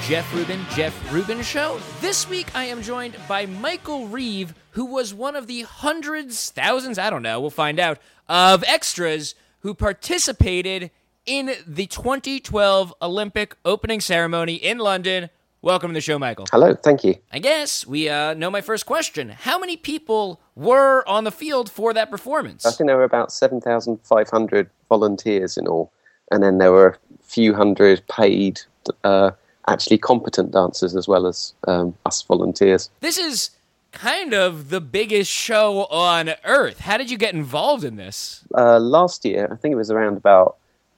welcome to the Jeff Rubin Jeff Rubin Show. This week I am joined by Michael Reeve, who was one of the hundreds, thousands, I don't know, we'll find out, of extras who participated in the 2012 Olympic opening ceremony in London. Welcome to the show, Michael. Hello, thank you. I guess we uh, know my first question. How many people were on the field for that performance? I think there were about 7,500 volunteers in all, and then there were a few hundred paid, uh, actually competent dancers as well as um, us volunteers. This is kind of the biggest show on earth. How did you get involved in this? Uh, last year, I think it was around about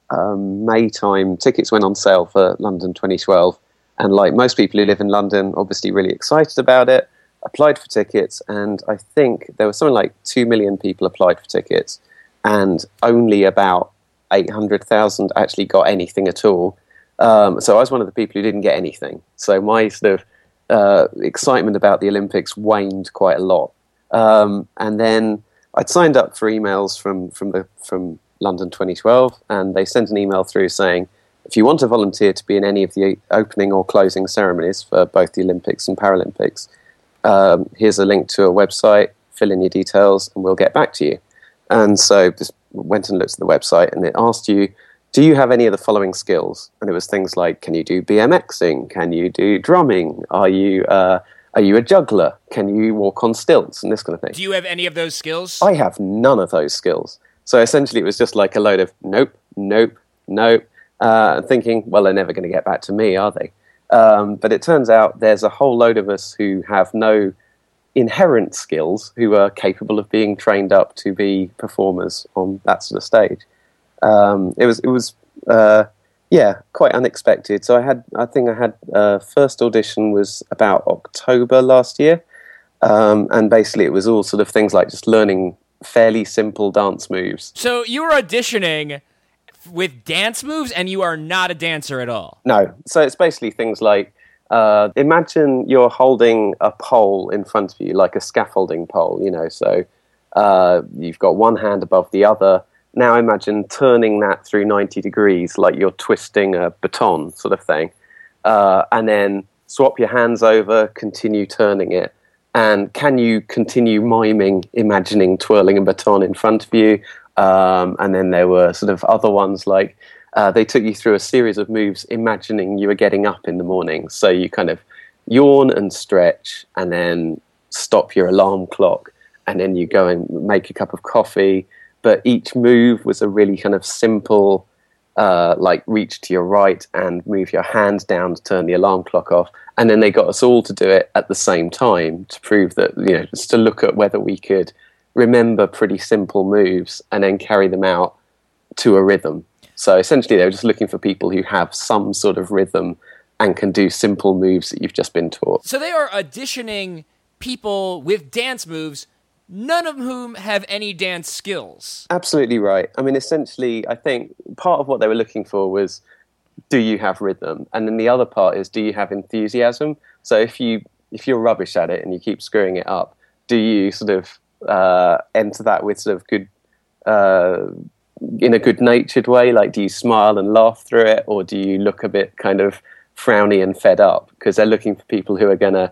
um, May time, tickets went on sale for London 2012. And like most people who live in London, obviously really excited about it, applied for tickets. And I think there were something like 2 million people applied for tickets, and only about 800,000 actually got anything at all. Um, so I was one of the people who didn't get anything. So my sort of uh, excitement about the Olympics waned quite a lot. Um, and then I'd signed up for emails from from the from London 2012, and they sent an email through saying, if you want to volunteer to be in any of the opening or closing ceremonies for both the Olympics and Paralympics, um, here's a link to a website. Fill in your details, and we'll get back to you. And so just went and looked at the website, and it asked you, do you have any of the following skills? And it was things like, can you do BMXing? Can you do drumming? Are you uh, are you a juggler? Can you walk on stilts and this kind of thing? Do you have any of those skills? I have none of those skills. So essentially, it was just like a load of nope, nope, nope, uh, thinking, well, they're never going to get back to me, are they? Um, but it turns out there's a whole load of us who have no inherent skills who are capable of being trained up to be performers on that sort of stage. Um, it was, it was, uh, yeah, quite unexpected. So I had, I think I had uh, first audition was about October last year, um, and basically it was all sort of things like just learning fairly simple dance moves. So you were auditioning with dance moves, and you are not a dancer at all. No. So it's basically things like uh, imagine you're holding a pole in front of you, like a scaffolding pole, you know. So uh, you've got one hand above the other. Now imagine turning that through 90 degrees, like you're twisting a baton, sort of thing. Uh, and then swap your hands over, continue turning it. And can you continue miming, imagining twirling a baton in front of you? Um, and then there were sort of other ones like uh, they took you through a series of moves, imagining you were getting up in the morning. So you kind of yawn and stretch, and then stop your alarm clock, and then you go and make a cup of coffee. But each move was a really kind of simple, uh, like reach to your right and move your hand down to turn the alarm clock off. And then they got us all to do it at the same time to prove that, you know, just to look at whether we could remember pretty simple moves and then carry them out to a rhythm. So essentially, they were just looking for people who have some sort of rhythm and can do simple moves that you've just been taught. So they are auditioning people with dance moves, none of whom have any dance skills. Absolutely right. I mean, essentially, I think part of what they were looking for was do you have rhythm? And then the other part is do you have enthusiasm? So if you if you're rubbish at it and you keep screwing it up, do you sort of uh, enter that with sort of good, uh, in a good natured way? Like, do you smile and laugh through it, or do you look a bit kind of frowny and fed up? Because they're looking for people who are going to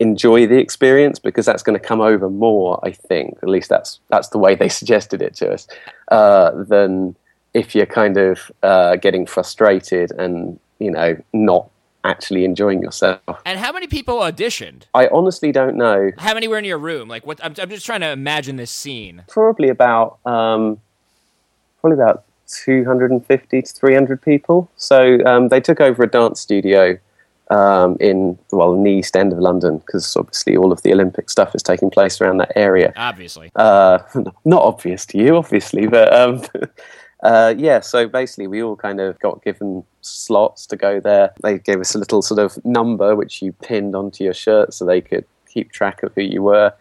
enjoy the experience because that's going to come over more. I think, at least that's that's the way they suggested it to us, uh, than if you're kind of uh, getting frustrated and you know not actually enjoying yourself. And how many people auditioned? I honestly don't know. How many were in your room? Like, what? I'm, I'm just trying to imagine this scene. Probably about, um, probably about 250 to 300 people. So um, they took over a dance studio um, in well in the East End of London because obviously all of the Olympic stuff is taking place around that area. Obviously, uh, not obvious to you, obviously, but um, uh, yeah. So basically, we all kind of got given slots to go there. They gave us a little sort of number which you pinned onto your shirt so they could keep track of who you were.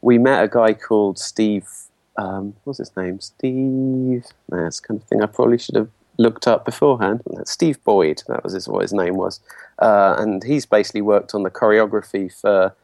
We met a guy called Steve. Um, what's his name? Steve. That's kind of thing I probably should have looked up beforehand. Steve Boyd. That was his, what his name was, uh, and he's basically worked on the choreography for.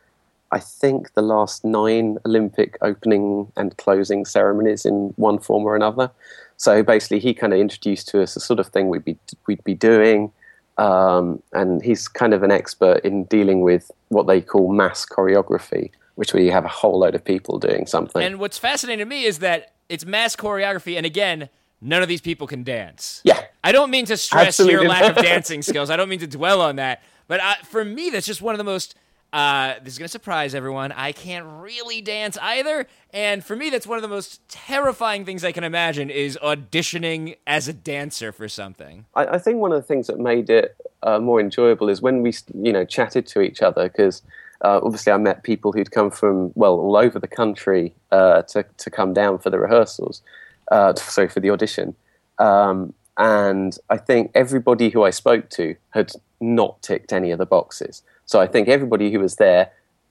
I think the last nine Olympic opening and closing ceremonies in one form or another. So basically, he kind of introduced to us the sort of thing we'd be we'd be doing. um, and he's kind of an expert in dealing with what they call mass choreography, which where you have a whole load of people doing something. And what's fascinating to me is that it's mass choreography, and again, none of these people can dance. Yeah. I don't mean to stress Absolutely your lack of dancing skills. I don't mean to dwell on that. But uh, for me, that's just one of the most. Uh, this is going to surprise everyone. I can't really dance either. And for me, that's one of the most terrifying things I can imagine is auditioning as a dancer for something. I, I think one of the things that made it uh, more enjoyable is when we, you know, chatted to each other because uh, obviously I met people who'd come from well all over the country uh, to to come down for the rehearsals, uh, sorry for the audition, um, and I think everybody who I spoke to had not ticked any of the boxes. So I think everybody who was there,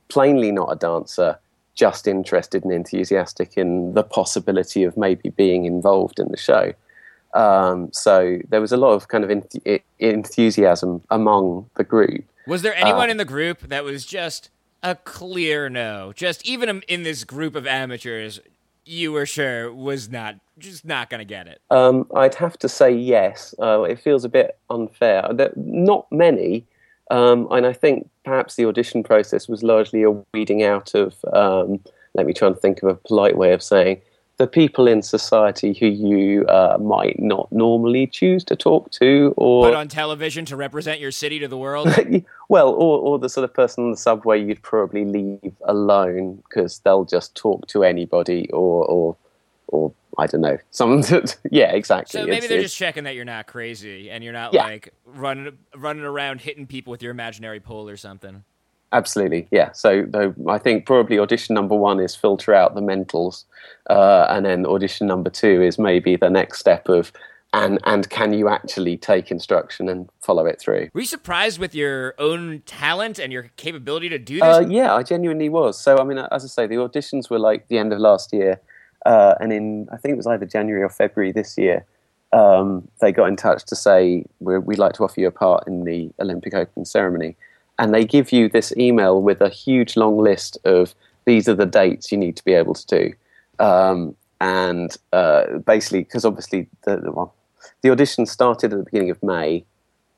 plainly not a dancer, just interested and enthusiastic in the possibility of maybe being involved in the show. Um, so there was a lot of kind of enth- enthusiasm among the group. Was there anyone in the group that was just a clear no? Just even in this group of amateurs, you were sure was not just not going to get it. Um, I'd have to say yes. Uh, it feels a bit unfair. There, not many, um, and I think perhaps the audition process was largely a weeding out of. Um, let me try and think of a polite way of saying the people in society who you uh, might not normally choose to talk to, or Put on television to represent your city to the world. well, or, or the sort of person on the subway you'd probably leave alone because they'll just talk to anybody, or or or I don't know, someone that yeah, exactly. So maybe It's- they're it's- just checking that you're not crazy and you're not Yeah. like running running around hitting people with your imaginary pole or something. Absolutely, yeah. So though, I think probably audition number one is filter out the mentals, uh, and then audition number two is maybe the next step of and and can you actually take instruction and follow it through? Were you surprised with your own talent and your capability to do this? Uh, yeah, I genuinely was. So I mean, as I say, the auditions were like the end of last year, uh, and in I think it was either January or February this year. Um, they got in touch to say We're, we'd like to offer you a part in the Olympic opening ceremony, and they give you this email with a huge long list of these are the dates you need to be able to do, um, and uh, basically because obviously the, well, the audition started at the beginning of May,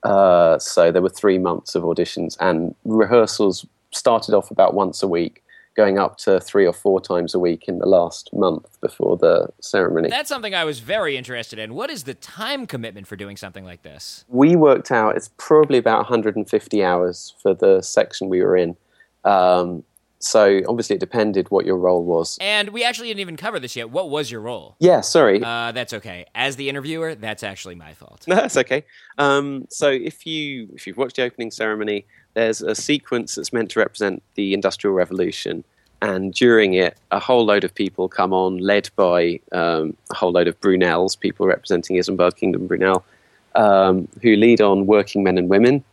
uh, so there were three months of auditions, and rehearsals started off about once a week, going up to three or four times a week in the last month before the ceremony. That's something I was very interested in. What is the time commitment for doing something like this? we worked out it's probably about 150 hours for the section we were in. Um, so obviously it depended what your role was. And we actually didn't even cover this yet. What was your role? Yeah, sorry. Uh, that's okay. As the interviewer, that's actually my fault. No, that's okay. Um, so if you if you've watched the opening ceremony, there's a sequence that's meant to represent the Industrial Revolution, and during it, a whole load of people come on, led by um, a whole load of Brunels, people representing Isambard Kingdom Brunel, um, who lead on working men and women,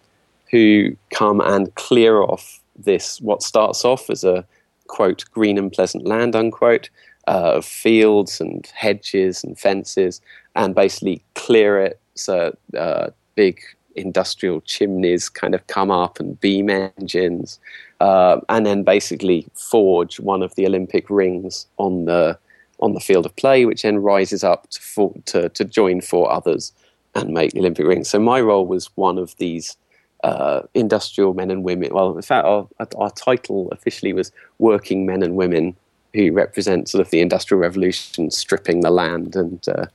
who come and clear off this what starts off as a quote green and pleasant land unquote uh, of fields and hedges and fences, and basically clear it so uh, big industrial chimneys kind of come up and beam engines, uh, and then basically forge one of the Olympic rings on the on the field of play, which then rises up to four, to, to join four others and make the Olympic rings. So my role was one of these uh, industrial men and women. Well, in fact, our, our title officially was Working Men and Women, who represent sort of the Industrial Revolution, stripping the land and uh,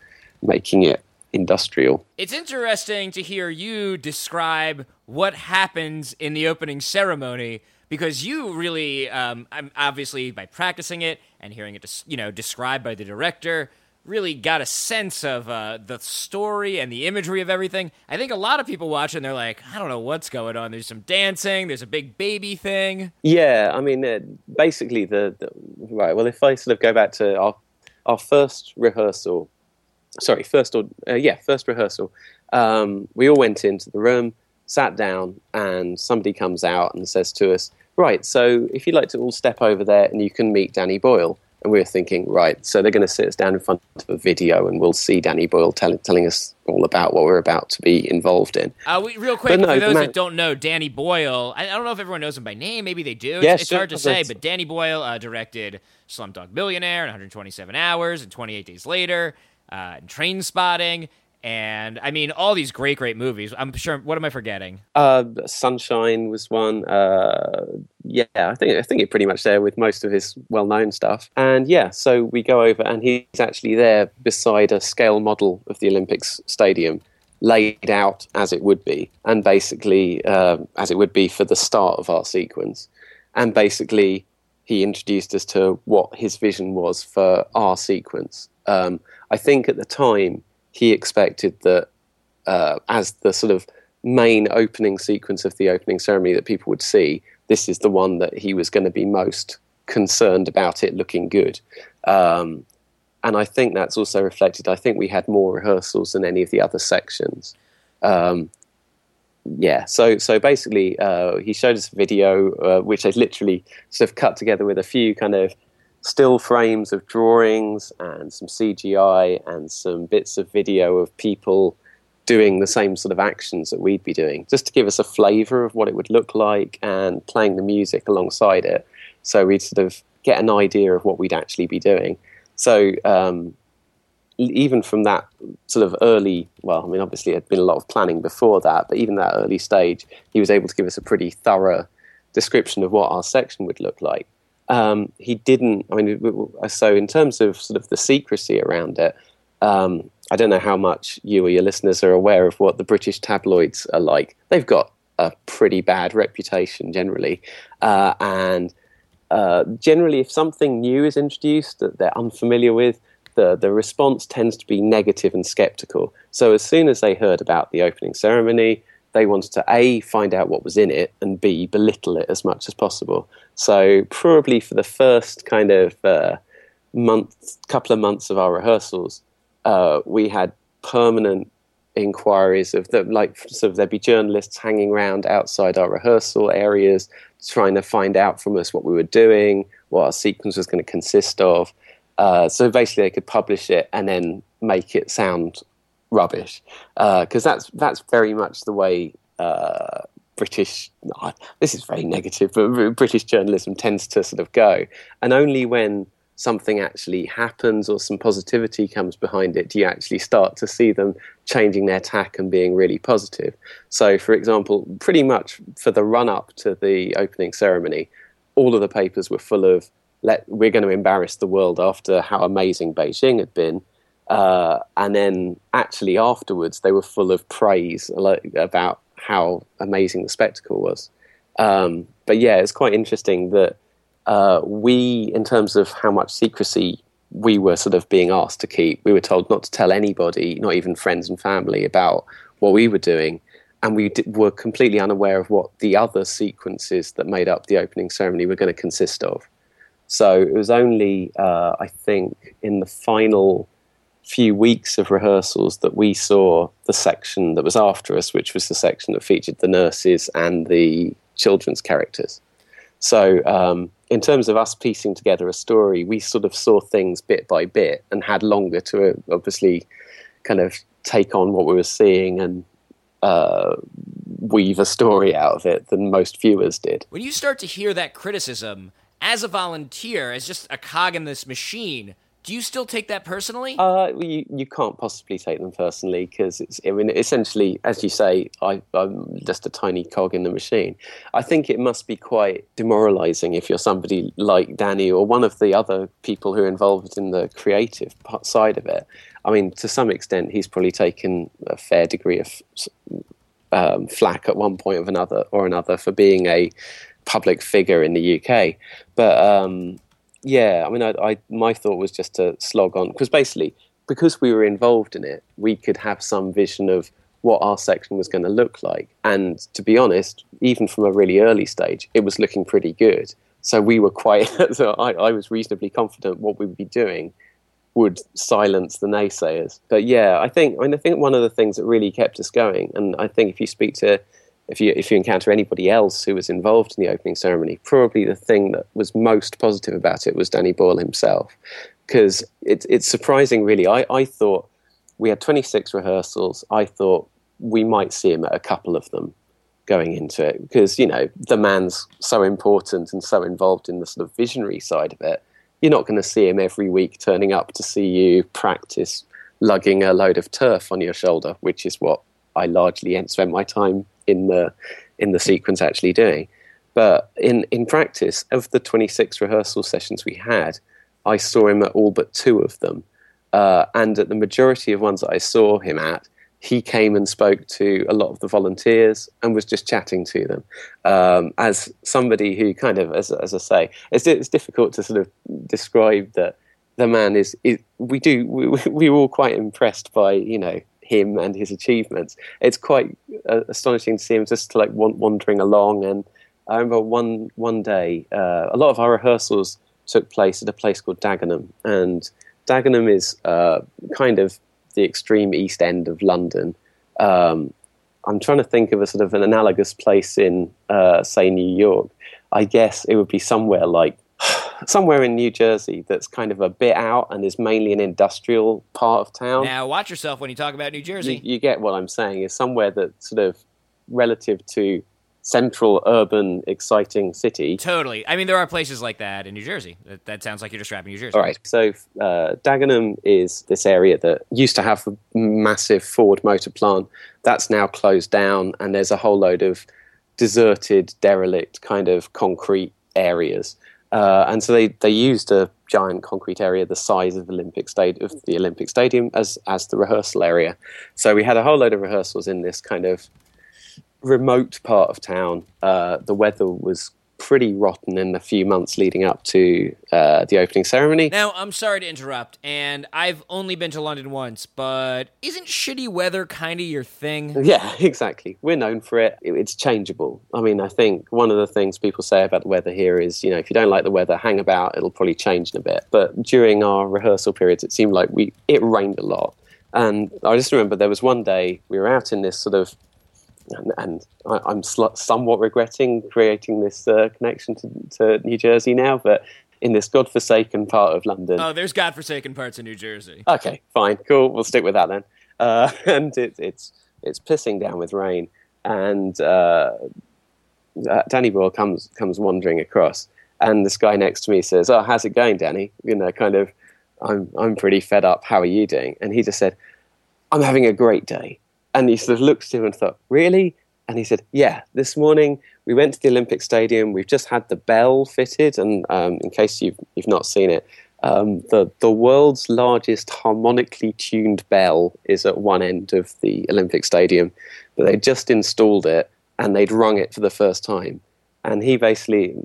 making it industrial. It's interesting to hear you describe what happens in the opening ceremony because you really, um, I'm obviously by practicing it and hearing it, you know, described by the director, really got a sense of uh, the story and the imagery of everything. I think a lot of people watch it and they're like, I don't know what's going on. There's some dancing. There's a big baby thing. Yeah, I mean, uh, basically, the, the right. Well, if I sort of go back to our our first rehearsal, sorry, first or uh, yeah, first rehearsal, um, we all went into the room, sat down, and somebody comes out and says to us, "Right, so if you'd like to all step over there, and you can meet Danny Boyle." And we were thinking, right, so they're going to sit us down in front of a video, and we'll see Danny Boyle tell, telling us all about what we're about to be involved in. Uh, we, real quick, no, for those man- that don't know, Danny Boyle, I, I don't know if everyone knows him by name. Maybe they do. It's, Yeah, it's sure, hard to say, but Danny Boyle uh, directed Slumdog Millionaire in 127 Hours and 28 Days Later, uh, and Train Spotting. And I mean all these great, great movies. I'm sure. What am I forgetting? Uh, Sunshine was one. Uh, yeah, I think I think it pretty much there with most of his well-known stuff. And yeah, so we go over, and he's actually there beside a scale model of the Olympics stadium, laid out as it would be, and basically uh, as it would be for the start of our sequence. And basically, he introduced us to what his vision was for our sequence. Um, I think at the time he expected that uh, as the sort of main opening sequence of the opening ceremony that people would see, this is the one that he was going to be most concerned about it looking good. Um, and I think that's also reflected. I think we had more rehearsals than any of the other sections. Um, yeah, so so basically, uh, he showed us a video uh, which I literally sort of cut together with a few kind of still frames of drawings and some CGI and some bits of video of people doing the same sort of actions that we'd be doing, just to give us a flavour of what it would look like and playing the music alongside it. So we'd sort of get an idea of what we'd actually be doing. So um, even from that sort of early, well, I mean, obviously, it had been a lot of planning before that, but even that early stage, he was able to give us a pretty thorough description of what our section would look like um, he didn't. I mean, so in terms of sort of the secrecy around it, um, I don't know how much you or your listeners are aware of what the British tabloids are like. They've got a pretty bad reputation generally, uh, and uh, generally, if something new is introduced that they're unfamiliar with, the, the response tends to be negative and skeptical. So as soon as they heard about the opening ceremony, they wanted to a find out what was in it and b belittle it as much as possible. So probably for the first kind of uh, month, couple of months of our rehearsals, uh, we had permanent inquiries of the like sort of there'd be journalists hanging around outside our rehearsal areas trying to find out from us what we were doing, what our sequence was going to consist of. Uh, so basically, they could publish it and then make it sound rubbish because uh, that's that's very much the way uh, British. this is very negative, but British journalism tends to sort of go, and only when something actually happens or some positivity comes behind it do you actually start to see them changing their tack and being really positive. So, for example, pretty much for the run up to the opening ceremony, all of the papers were full of. Let, we're going to embarrass the world after how amazing Beijing had been uh, and then actually afterwards, they were full of praise about how amazing the spectacle was. Um, but yeah, it's quite interesting that uh, we, in terms of how much secrecy we were sort of being asked to keep, we were told not to tell anybody, not even friends and family, about what we were doing. And we were completely unaware of what the other sequences that made up the opening ceremony were going to consist of. So it was only, uh, I think, in the final few weeks of rehearsals that we saw the section that was after us, which was the section that featured the nurses and the children's characters. So, um, in terms of us piecing together a story, we sort of saw things bit by bit and had longer to uh, obviously kind of take on what we were seeing and uh, weave a story out of it than most viewers did. When you start to hear that criticism as a volunteer, as just a cog in this machine, do you still take that personally? Uh, you, you can't possibly take them personally because it's. I mean, essentially, as you say, I, I'm just a tiny cog in the machine. I think it must be quite demoralising if you're somebody like Danny or one of the other people who are involved in the creative side of it. I mean, to some extent, he's probably taken a fair degree of um, flack at one point of another or another for being a public figure in the UK. But um, yeah, I mean, I, I my thought was just to slog on because basically, because we were involved in it, we could have some vision of what our section was going to look like. And to be honest, even from a really early stage, it was looking pretty good. So we were quite. so I, I was reasonably confident what we would be doing would silence the naysayers. But yeah, I think. I mean, I think one of the things that really kept us going, and I think if you speak to if you if you encounter anybody else who was involved in the opening ceremony, probably the thing that was most positive about it was Danny Boyle himself, because it's it's surprising really. I I thought we had 26 rehearsals. I thought we might see him at a couple of them going into it because you know the man's so important and so involved in the sort of visionary side of it. You're not going to see him every week turning up to see you practice lugging a load of turf on your shoulder, which is what I largely spent my time in the in the sequence actually doing. But in in practice, of the 26 rehearsal sessions we had, I saw him at all but two of them, uh, and at the majority of ones that I saw him at, he came and spoke to a lot of the volunteers and was just chatting to them. Um, as somebody who kind of, as, as I say, it's, it's difficult to sort of describe that the man is, is we do, we, we were all quite impressed by, you know, him and his achievements. It's quite uh, astonishing to see him just like wandering along. And I remember one, one day, uh, a lot of our rehearsals took place at a place called Dagenham. And Dagenham is uh, kind of the extreme east end of London. Um, I'm trying to think of a sort of an analogous place in, uh, say, New York. I guess it would be somewhere like somewhere in New Jersey that's kind of a bit out and is mainly an industrial part of town. Now, watch yourself when you talk about New Jersey. You, you get what I'm saying. Is somewhere that sort of relative to central, urban, exciting city. Totally. I mean, there are places like that in New Jersey. That, that sounds like you're describing New Jersey. All right. So, uh, Dagenham is this area that used to have a massive Ford motor plant. That's now closed down, and there's a whole load of deserted, derelict kind of concrete areas. Uh, and so they, they used a giant concrete area the size of Olympic state of the Olympic Stadium as as the rehearsal area. So we had a whole load of rehearsals in this kind of remote part of town, uh, the weather was pretty rotten in the few months leading up to uh, the opening ceremony. Now, I'm sorry to interrupt, and I've only been to London once, but isn't shitty weather kind of your thing? Yeah, exactly. We're known for it. It's changeable. I mean, I think one of the things people say about the weather here is, you know, if you don't like the weather, hang about. It'll probably change in a bit. But during our rehearsal periods, it seemed like we it rained a lot. And I just remember there was one day we were out in this sort of and, and I, am sl- somewhat regretting creating this uh, connection to, to New Jersey now, but in this godforsaken part of London. Oh, there's godforsaken parts of New Jersey. Okay, fine, cool. We'll stick with that then. Uh, and it, it's it's pissing down with rain, and uh, uh, Danny Boyle comes comes wandering across, and this guy next to me says, "Oh, how's it going, Danny?" You know, kind of, I'm I'm pretty fed up. How are you doing? And he just said, "I'm having a great day." And he sort of looked at him and thought, Really? And he said, Yeah, this morning we went to the Olympic Stadium. We've just had the bell fitted. And um, in case you've, you've not seen it, um, the, the world's largest harmonically tuned bell is at one end of the Olympic Stadium. But they just installed it and they'd rung it for the first time. And he basically,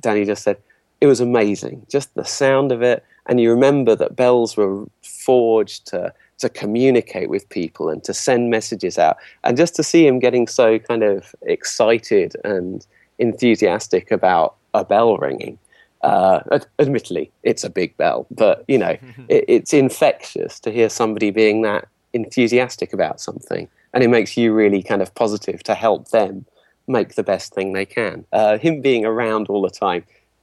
Danny just said, it was amazing. Just the sound of it. And you remember that bells were forged to to communicate with people and to send messages out. And just to see him getting so kind of excited and enthusiastic about a bell ringing. Uh, admittedly, it's a big bell, but you know, it, it's infectious to hear somebody being that enthusiastic about something, and it makes you really kind of positive to help them make the best thing they can. Uh, him being around all the time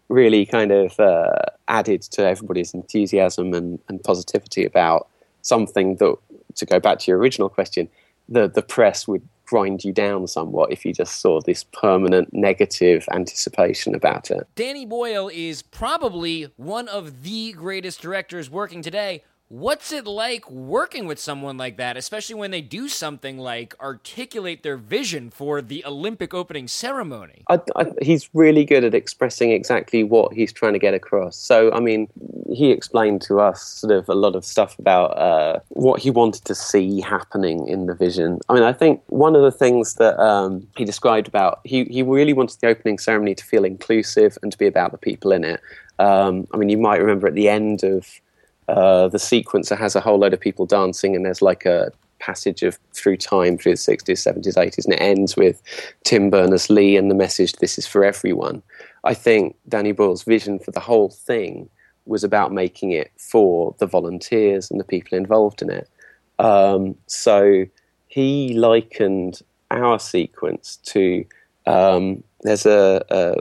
really kind of uh, added to everybody's enthusiasm and, and positivity about something that, to go back to your original question, the, the press would grind you down somewhat if you just saw this permanent negative anticipation about it. Danny Boyle is probably one of the greatest directors working today. What's it like working with someone like that, especially when they do something like articulate their vision for the Olympic opening ceremony? I, I, he's really good at expressing exactly what he's trying to get across. So, I mean, he explained to us sort of a lot of stuff about uh, what he wanted to see happening in the vision. I mean, I think one of the things that um, he described about he, he really wanted the opening ceremony to feel inclusive and to be about the people in it. Um, I mean, you might remember at the end of uh, the sequencer has a whole load of people dancing, and there's like a passage of through time through the 60s, 70s, 80s, and it ends with Tim Berners Lee and the message, "This is for everyone." I think Danny Boyle's vision for the whole thing was about making it for the volunteers and the people involved in it. Um, so he likened our sequence to um, there's a, a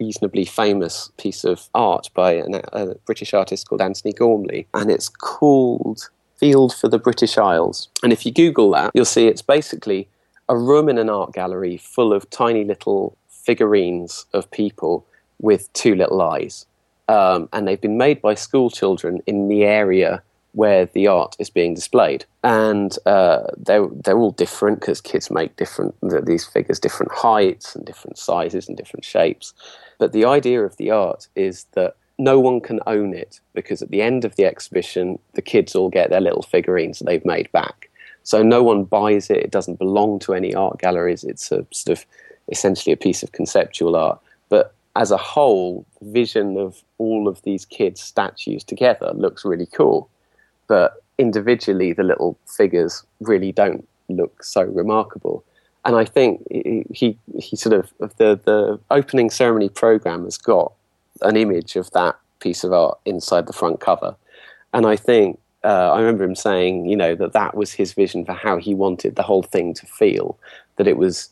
reasonably famous piece of art by an, a British artist called Antony Gormley, and it's called Field for the British Isles. And if you Google that, you'll see it's basically a room in an art gallery full of tiny little figurines of people with two little eyes. Um, and they've been made by school children in the area where the art is being displayed, and uh, they're they're all different because kids make different these figures different heights and different sizes and different shapes. But the idea of the art is that no one can own it because at the end of the exhibition, the kids all get their little figurines they've made back. So no one buys it. It doesn't belong to any art galleries. It's a sort of essentially a piece of conceptual art. But as a whole, the vision of all of these kids' statues together looks really cool. But individually, the little figures really don't look so remarkable. And I think he he sort of the the opening ceremony program has got an image of that piece of art inside the front cover, and I think uh, I remember him saying, you know, that that was his vision for how he wanted the whole thing to feel, that it was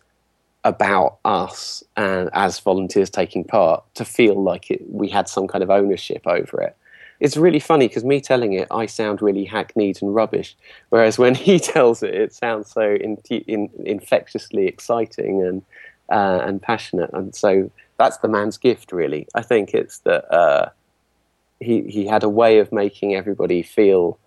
about us and as volunteers taking part to feel like it, we had some kind of ownership over it. It's really funny because me telling it, I sound really hackneyed and rubbish, whereas when he tells it, it sounds so in, in, infectiously exciting and uh, and passionate. And so that's the man's gift, really. I think it's that uh, he he had a way of making everybody feel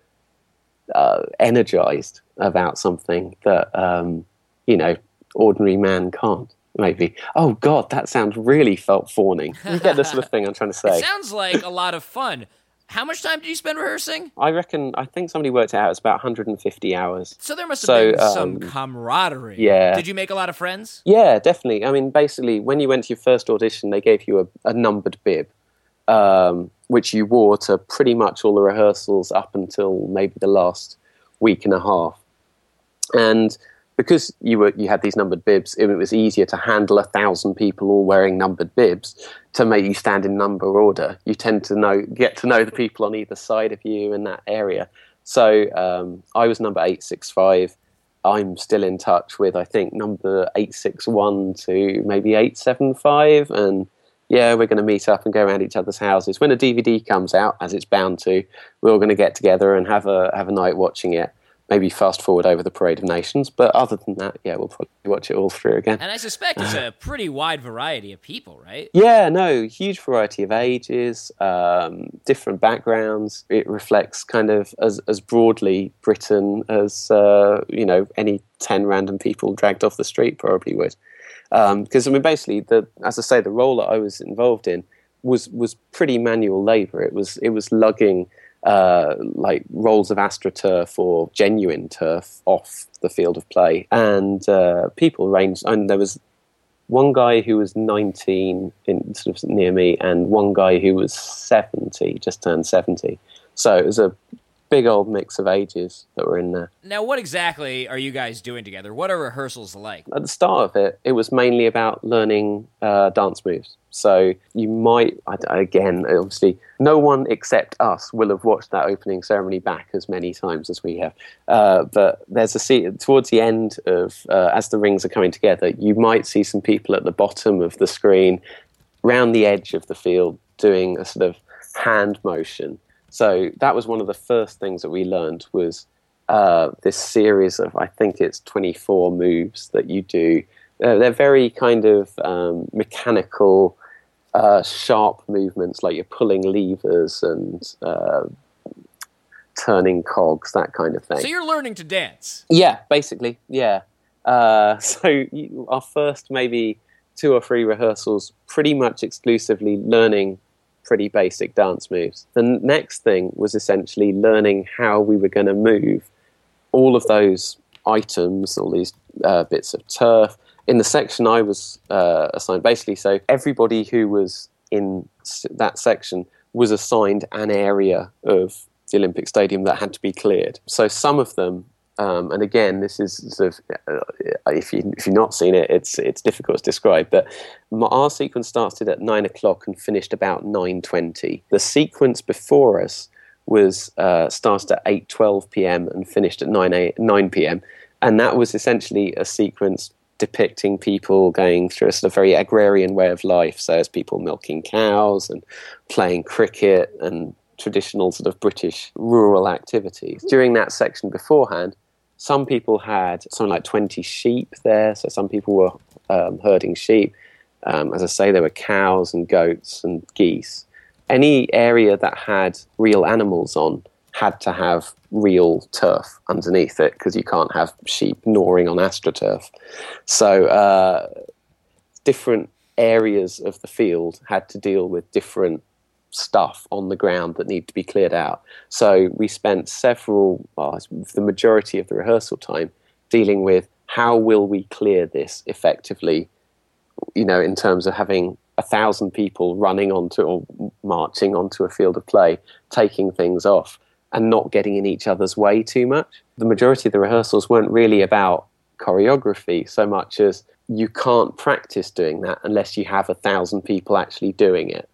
uh, energized about something that um, you know ordinary man can't. Maybe. Oh God, that sounds really felt fawning. You get the sort of thing I'm trying to say. It sounds like a lot of fun. How much time did you spend rehearsing? I reckon. I think somebody worked it out. It's about 150 hours. So there must have so, been some um, camaraderie. Yeah. Did you make a lot of friends? Yeah, definitely. I mean, basically, when you went to your first audition, they gave you a, a numbered bib, um, which you wore to pretty much all the rehearsals up until maybe the last week and a half. And because you were you had these numbered bibs, it was easier to handle a thousand people all wearing numbered bibs to make you stand in number order. You tend to know get to know the people on either side of you in that area. So um, I was number eight six five. I'm still in touch with I think number eight six one to maybe eight seven five, and yeah, we're going to meet up and go around each other's houses. When a DVD comes out, as it's bound to, we're all going to get together and have a have a night watching it maybe fast forward over the Parade of Nations. But other than that, yeah, we'll probably watch it all through again. And I suspect it's a pretty wide variety of people, right? Yeah, no, huge variety of ages, um, different backgrounds. It reflects kind of as, as broadly Britain as, uh, you know, any 10 random people dragged off the street probably would. Because, um, I mean, basically, the, as I say, the role that I was involved in was, was pretty manual labour. It was, it was lugging uh, like rolls of astroturf or genuine turf off the field of play, and uh, people ranged. And there was one guy who was 19 in sort of near me, and one guy who was 70, just turned 70. So it was a big old mix of ages that were in there. Now, what exactly are you guys doing together? What are rehearsals like? At the start of it, it was mainly about learning uh, dance moves. So you might, again, obviously, no one except us will have watched that opening ceremony back as many times as we have. Uh, but there's a scene towards the end of, uh, as the rings are coming together, you might see some people at the bottom of the screen, round the edge of the field, doing a sort of hand motion so that was one of the first things that we learned was uh, this series of I think it's 24 moves that you do. Uh, they're very kind of um, mechanical, uh, sharp movements, like you're pulling levers and uh, turning cogs, that kind of thing. So you're learning to dance. Yeah, basically, yeah. Uh, so you, our first maybe two or three rehearsals, pretty much exclusively learning pretty basic dance moves. The next thing was essentially learning how we were going to move all of those items, all these uh, bits of turf. In the section I was uh, assigned, basically, so everybody who was in that section was assigned an area of the Olympic Stadium that had to be cleared. So some of them um, and again, this is sort of uh, if you if you've not seen it, it's it's difficult to describe. But our sequence started at nine o'clock and finished about nine twenty. The sequence before us was uh, started at eight twelve p.m. and finished at nine 8, nine p.m. And that was essentially a sequence depicting people going through a sort of very agrarian way of life. So, as people milking cows and playing cricket and traditional sort of British rural activities. During that section beforehand, some people had something like 20 sheep there, so some people were um, herding sheep. Um, as I say, there were cows and goats and geese. Any area that had real animals on had to have real turf underneath it because you can't have sheep gnawing on astroturf. So uh, different areas of the field had to deal with different stuff on the ground that needed to be cleared out. So we spent several, well, the majority of the rehearsal time dealing with how will we clear this effectively, you know, in terms of having a thousand people running onto or marching onto a field of play, taking things off and not getting in each other's way too much. The majority of the rehearsals weren't really about choreography so much as you can't practice doing that unless you have a thousand people actually doing it.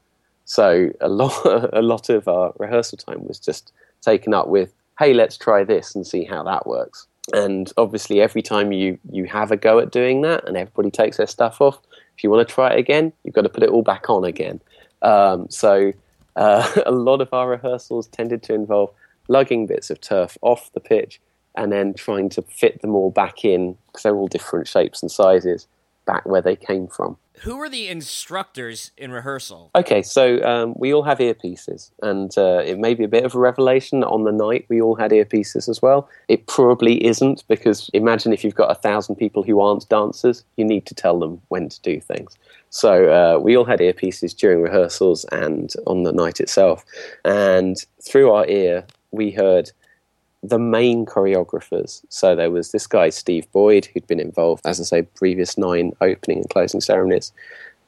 So a lot, a lot of our rehearsal time was just taken up with, hey, let's try this and see how that works. And obviously, every time you you have a go at doing that, and everybody takes their stuff off, if you want to try it again, you've got to put it all back on again. Um, so uh, a lot of our rehearsals tended to involve lugging bits of turf off the pitch and then trying to fit them all back in because they're all different shapes and sizes back where they came from. Who are the instructors in rehearsal? Okay, so um, we all have earpieces, and uh, it may be a bit of a revelation on the night we all had earpieces as well. It probably isn't because imagine if you've got a thousand people who aren't dancers, you need to tell them when to do things. So uh, we all had earpieces during rehearsals and on the night itself, and through our ear we heard the main choreographers. So there was this guy, Steve Boyd, who'd been involved, as I say, previous nine opening and closing ceremonies,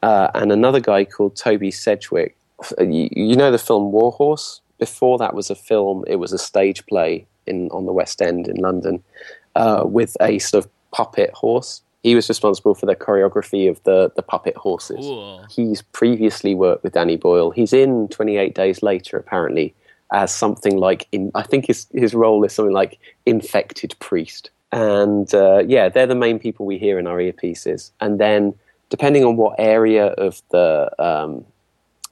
uh, and another guy called Toby Sedgwick. You, you, know the film Warhorse? Before that was a film, it was a stage play in on the West End in London uh, with a sort of puppet horse. He was responsible for the choreography of the, the puppet horses. Cool. He's previously worked with Danny Boyle. He's in 28 Days Later, apparently, as something like in, I think his his role is something like infected priest. And uh, yeah, they're the main people we hear in our earpieces. And then depending on what area of the um,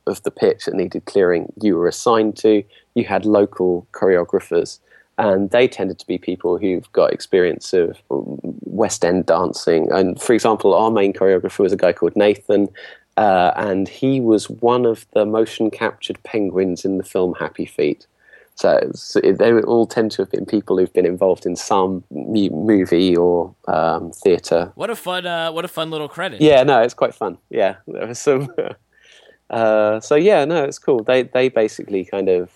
of the pitch that needed clearing you were assigned to, you had local choreographers. And they tended to be people who've got experience of West End dancing. And for example, our main choreographer was a guy called Nathan, uh, and he was one of the motion captured penguins in the film Happy Feet. So, so they all tend to have been people who've been involved in some movie or um, theatre. What a fun! Uh, what a fun little credit. Yeah, no, it's quite fun. Yeah, there was some. uh, so yeah, no, it's cool. They they basically kind of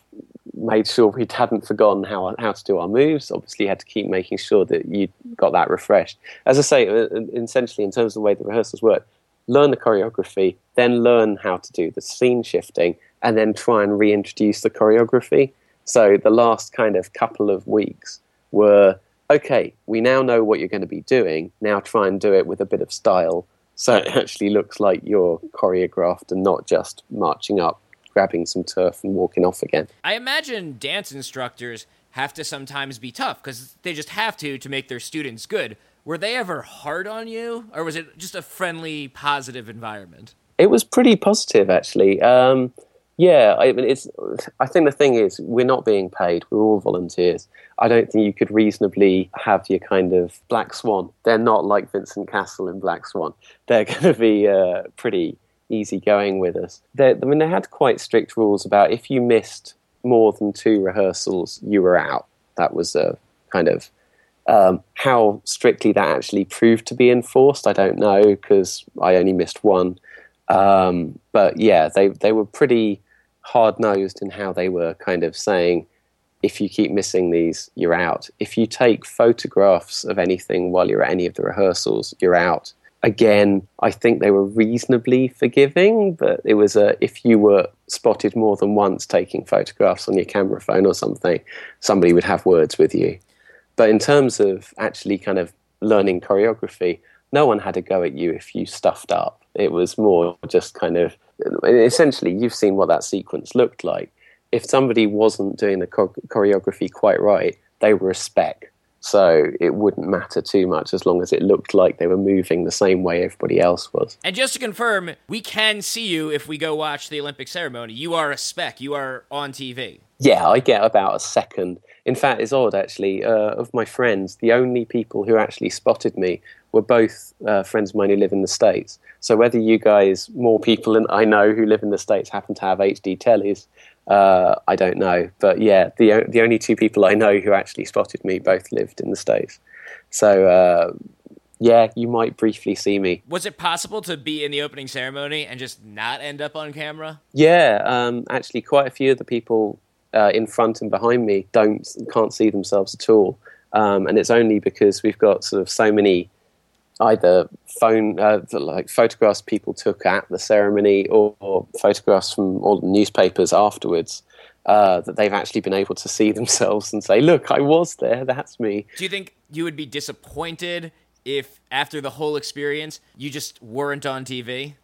made sure we hadn't forgotten how how to do our moves. Obviously, had to keep making sure that you got that refreshed. As I say, essentially, in terms of the way the rehearsals work, learn the choreography, then learn how to do the scene shifting, and then try and reintroduce the choreography. So the last kind of couple of weeks were okay, we now know what you're going to be doing. Now try and do it with a bit of style so it actually looks like you're choreographed and not just marching up, grabbing some turf, and walking off again. I imagine dance instructors have to sometimes be tough because they just have to to make their students good were they ever hard on you, or was it just a friendly, positive environment? It was pretty positive, actually. Um, yeah, I mean, it's. I think the thing is, we're not being paid. We're all volunteers. I don't think you could reasonably have your kind of Black Swan. They're not like Vincent Cassel in Black Swan. They're going to be uh, pretty easy going with us. They're, I mean, they had quite strict rules about if you missed more than two rehearsals, you were out. That was a kind of um, how strictly that actually proved to be enforced, I don't know because I only missed one. Um, but yeah, they they were pretty hard nosed in how they were kind of saying, if you keep missing these, you're out. If you take photographs of anything while you're at any of the rehearsals, you're out. Again, I think they were reasonably forgiving, but it was a if you were spotted more than once taking photographs on your camera phone or something, somebody would have words with you. But in terms of actually kind of learning choreography, no one had a go at you if you stuffed up. It was more just kind of essentially you've seen what that sequence looked like. If somebody wasn't doing the choreography quite right, they were a speck. So it wouldn't matter too much as long as it looked like they were moving the same way everybody else was. And just to confirm, we can see you if we go watch the Olympic ceremony. You are a speck. You are on TV. Yeah, I get about a second in fact, it's odd actually. Uh, of my friends, the only people who actually spotted me were both uh, friends of mine who live in the States. So whether you guys, more people than I know who live in the States, happen to have HD tellies, uh, I don't know. But yeah, the the only two people I know who actually spotted me both lived in the states. So uh, yeah, you might briefly see me. Was it possible to be in the opening ceremony and just not end up on camera? Yeah, um, actually, quite a few of the people uh, in front and behind me don't can't see themselves at all, um, and it's only because we've got sort of so many either phone uh, like photographs people took at the ceremony or, or photographs from all the newspapers afterwards uh, that they've actually been able to see themselves and say, "Look, I was there. That's me." Do you think you would be disappointed if, after the whole experience, you just weren't on TV?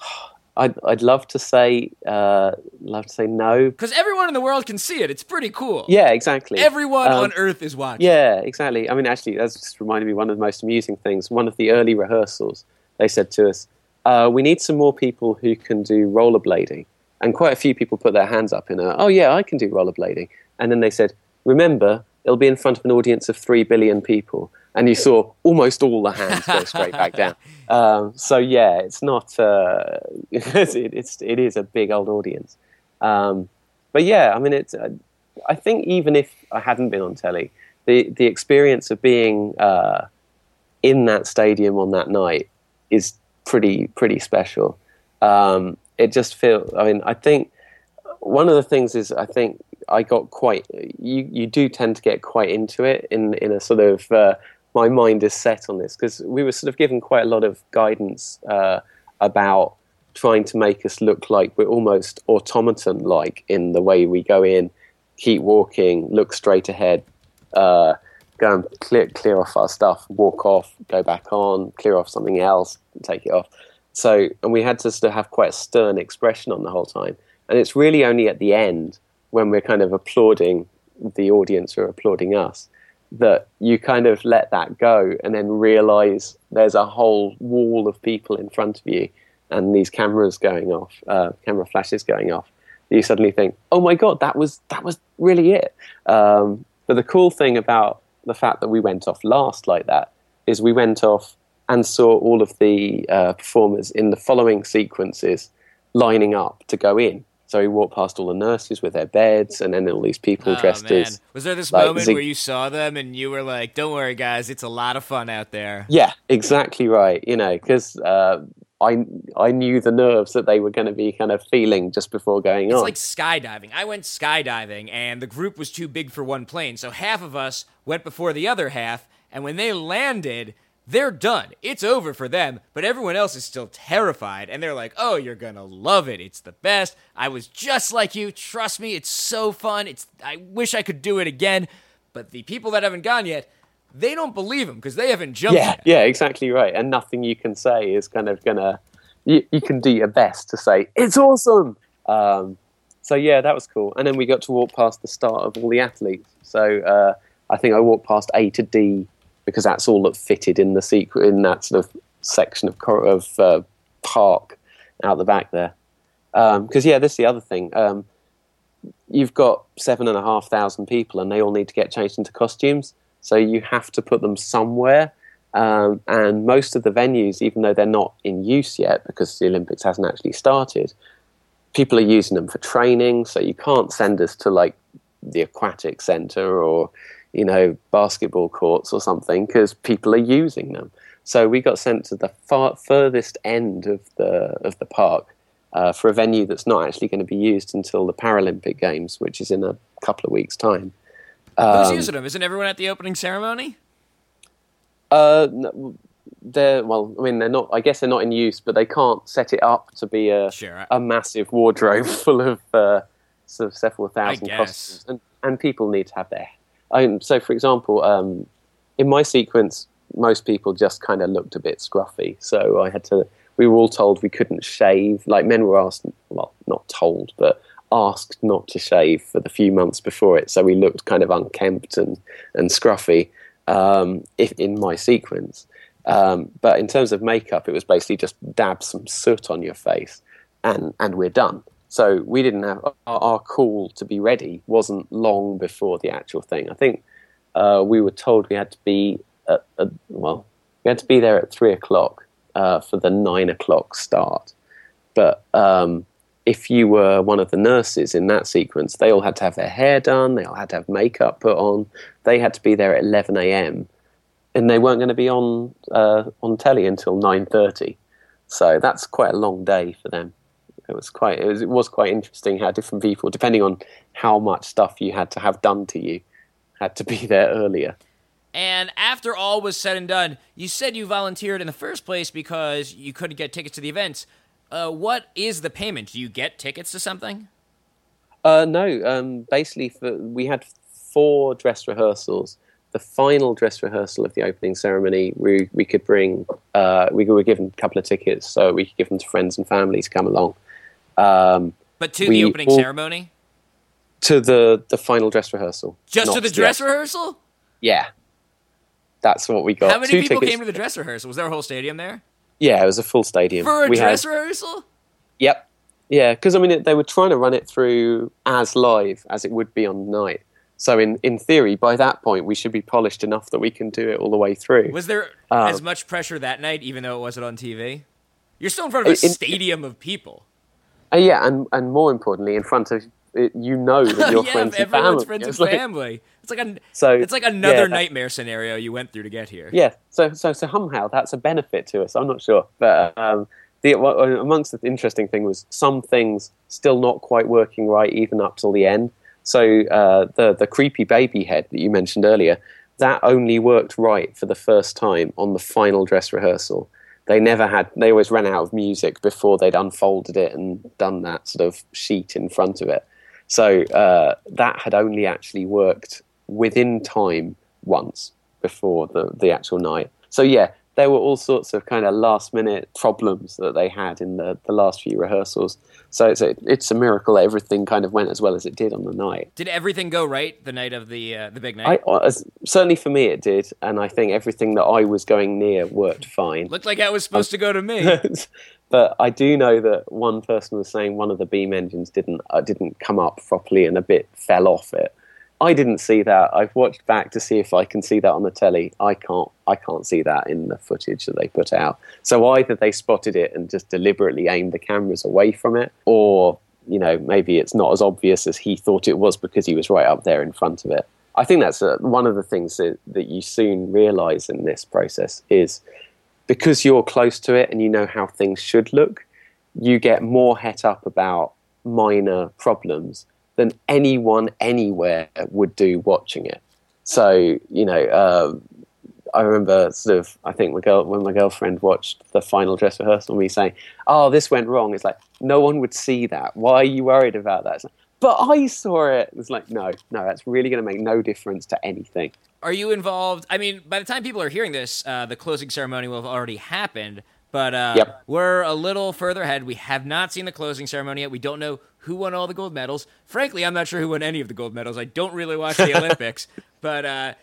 I'd, I'd love to say uh, love to say no because everyone in the world can see it. It's pretty cool. Yeah, exactly. Everyone um, on Earth is watching. Yeah, exactly. I mean, actually, that's just reminded me one of the most amusing things. One of the early rehearsals, they said to us, uh, "We need some more people who can do rollerblading." And quite a few people put their hands up in a, "Oh yeah, I can do rollerblading." And then they said, "Remember, it'll be in front of an audience of three billion people." And you saw almost all the hands go straight back down. Um, so yeah, it's not uh, it's, it's it is a big old audience, um, but yeah, I mean it's. Uh, I think even if I hadn't been on telly, the the experience of being uh, in that stadium on that night is pretty pretty special. Um, it just feels. I mean, I think one of the things is I think I got quite. You you do tend to get quite into it in in a sort of uh, my mind is set on this because we were sort of given quite a lot of guidance uh, about trying to make us look like we're almost automaton like in the way we go in, keep walking, look straight ahead, uh, go and clear, clear off our stuff, walk off, go back on, clear off something else, take it off. So, and we had to sort of have quite a stern expression on the whole time. And it's really only at the end when we're kind of applauding the audience or applauding us that you kind of let that go and then realize there's a whole wall of people in front of you and these cameras going off, uh, camera flashes going off. You suddenly think, "Oh my god, that was that was really it." Um, but the cool thing about the fact that we went off last like that is we went off and saw all of the uh, performers in the following sequences lining up to go in. So he walked past all the nurses with their beds, and then all these people oh, dressed man. as. Was there this like, moment where you saw them and you were like, "Don't worry, guys, it's a lot of fun out there." Yeah, exactly right. You know, because uh, I I knew the nerves that they were going to be kind of feeling just before going it's on. It's like skydiving. I went skydiving, and the group was too big for one plane, so half of us went before the other half, and when they landed they're done. It's over for them, but everyone else is still terrified and they're like, "Oh, you're going to love it. It's the best. I was just like you. Trust me, it's so fun. It's I wish I could do it again." But the people that haven't gone yet, they don't believe them because they haven't jumped. Yeah, yet. yeah, exactly right. And nothing you can say is kind of gonna. You, you can do your best to say it's awesome. Um, so yeah, that was cool. And then we got to walk past the start of all the athletes. So uh, I think I walked past A to D because that's all that fitted in the sequ- in that sort of section of of uh, park out the back there. Because um, yeah, this is the other thing. Um, you've got seven and a half thousand people, and they all need to get changed into costumes. So you have to put them somewhere. Um, and most of the venues, even though they're not in use yet because the Olympics hasn't actually started, people are using them for training. So you can't send us to like the aquatic center or you know, basketball courts or something because people are using them. So we got sent to the far furthest end of the of the park uh, for a venue that's not actually going to be used until the Paralympic Games, which is in a couple of weeks' time. Um, Who's using them? Isn't everyone at the opening ceremony? Uh, they're well. I mean, they're not. I guess they're not in use, but they can't set it up to be a sure. a massive wardrobe full of uh, sort of several thousand costumes, and, and people need to have their I, so, for example, um, in my sequence, most people just kind of looked a bit scruffy. So I had to. We were all told we couldn't shave. Like men were asked, well, not told, but asked not to shave for the few months before it. So we looked kind of unkempt and and scruffy. Um, if in my sequence, um, but in terms of makeup, it was basically just dab some soot on your face, and and we're done. So we didn't have our, our, call to be ready wasn't long before the actual thing. I think uh, we were told we had to be at, at, well, we had to be there at three o'clock uh, for the nine o'clock start. But um, if you were one of the nurses in that sequence, they all had to have their hair done, they all had to have makeup put on, they had to be there at 11 a.m. and they weren't going to be on uh, on telly until 9:30. So that's quite a long day for them. It was quite it was, it was quite interesting how different people, depending on how much stuff you had to have done to you, had to be there earlier. And after all was said and done, you said you volunteered in the first place because you couldn't get tickets to the events. Uh, what is the payment? Do you get tickets to something? Uh, no, um, basically, for, we had four dress rehearsals. The final dress rehearsal of the opening ceremony, we we could bring, uh, we were given a couple of tickets, so we could give them to friends and family to come along. Um, But to the opening all- ceremony? to the the final dress rehearsal, Just to the dress rehearsal? Yeah, that's what we got. How many Two people tickets. came to the dress rehearsal? Was there a whole stadium there? Yeah, it was a full stadium. For a we dress had, rehearsal? Yep. Yeah, because I mean, it, they were trying to run it through as live as it would be on the night. So in in theory, by that point, we should be polished enough that we can do it all the way through. Was there Uh, as much pressure that night, even though it wasn't on TV? You're still in front of a stadium of people. Uh, yeah, and and more importantly, in front of uh, you know that your yeah, friends and everyone's family. friends and It's like- family. It's like a, So, it's like another yeah, nightmare scenario you went through to get here. Yeah, so so so somehow that's a benefit to us. I'm not sure, but um, the amongst the interesting thing was some things still not quite working right even up till the end. So uh, the the creepy baby head that you mentioned earlier, that only worked right for the first time on the final dress rehearsal. They never had. They always ran out of music before they'd unfolded it and done that sort of sheet in front of it. So uh, that had only actually worked within time once before the, the actual night. So yeah, there were all sorts of kind of last minute problems that they had in the, the last few rehearsals. So it's a, it's a miracle that everything kind of went as well as it did on the night. Did everything go right the night of the uh, the big I, night? certainly for me it did, and I think everything that I was going near worked fine. Looked like that was supposed to go to me. but I do know that one person was saying one of the beam engines didn't uh, didn't come up properly and a bit fell off it. I didn't see that. I've watched back to see if I can see that on the telly. I can't. I can't see that in the footage that they put out. So either they spotted it and just deliberately aimed the cameras away from it, or you know maybe it's not as obvious as he thought it was because he was right up there in front of it. I think that's uh one of the things that, that you soon realize in this process is because you're close to it and you know how things should look, you get more het up about minor problems than anyone anywhere would do watching it. So, you know, um, I remember sort of, I think my girl, when my girlfriend watched the final dress rehearsal, me saying, "Oh, this went wrong." It's like no one would see that. Why are you worried about that? It's like, but I saw it. It's like no, no, that's really going to make no difference to anything. Are you involved? I mean, by the time people are hearing this, uh, the closing ceremony will have already happened. But uh, Yep. we're a little further ahead. We have not seen the closing ceremony yet. We don't know who won all the gold medals. Frankly, I'm not sure who won any of the gold medals. I don't really watch the Olympics. But uh,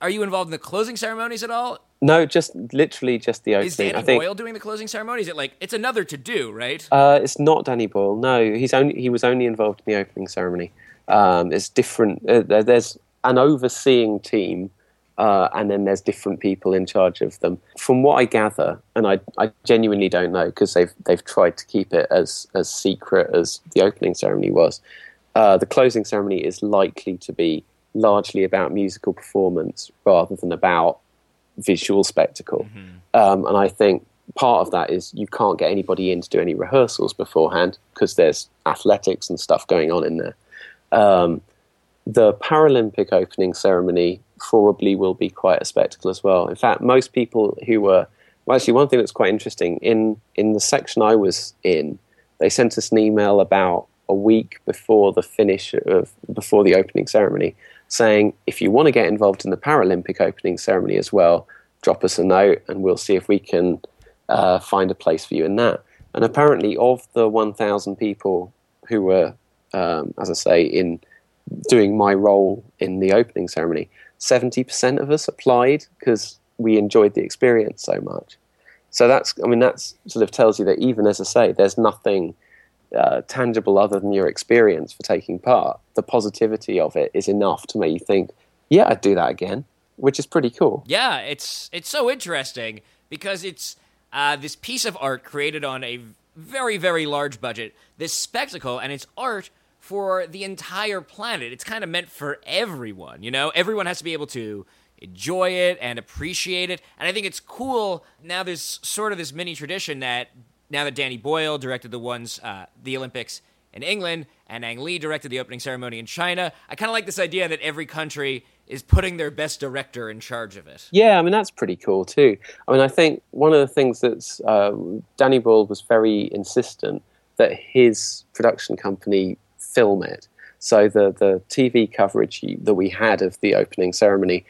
are you involved in the closing ceremonies at all? No, just literally just the opening. Is. Danny I think Boyle doing the closing ceremony? Is it like it's another to do, right? Uh, it's not Danny Boyle. No, he's only he was only involved in the opening ceremony. Um, it's different. Uh, there's an overseeing team, uh, and then there's different people in charge of them. From what I gather, and I, I genuinely don't know because they've they've tried to keep it as as secret as the opening ceremony was. Uh, the closing ceremony is likely to be largely about musical performance rather than about visual spectacle. Um, and I think part of that is you can't get anybody in to do any rehearsals beforehand because there's athletics and stuff going on in there. Um, the Paralympic opening ceremony probably will be quite a spectacle as well. In fact, most people who were well, actually, one thing that's quite interesting in in the section I was in, they sent us an email about a week before the finish of before the opening ceremony, saying if you want to get involved in the Paralympic opening ceremony as well, drop us a note and we'll see if we can uh, find a place for you in that. And apparently, of the 1,000 people who were, um, as I say, in doing my role in the opening ceremony, 70% of us applied because we enjoyed the experience so much. So that's, I mean, that's sort of tells you that even as I say, there's nothing uh, tangible other than your experience for taking part. The positivity of it is enough to make you think, yeah, I'd do that again, which is pretty cool. Yeah, it's it's so interesting because it's uh, this piece of art created on a very, very large budget, this spectacle and it's art for the entire planet. It's kind of meant for everyone, you know? Everyone has to be able to enjoy it and appreciate it. And I think it's cool now there's sort of this mini tradition that now that Danny Boyle directed the ones, uh, the Olympics in England, and Ang Lee directed the opening ceremony in China, I kind of like this idea that every country is putting their best director in charge of it. Yeah, I mean that's pretty cool too. I mean, I think one of the things that's uh, Danny Boyle was very insistent that his production company film it. So the the TV coverage that we had of the opening ceremony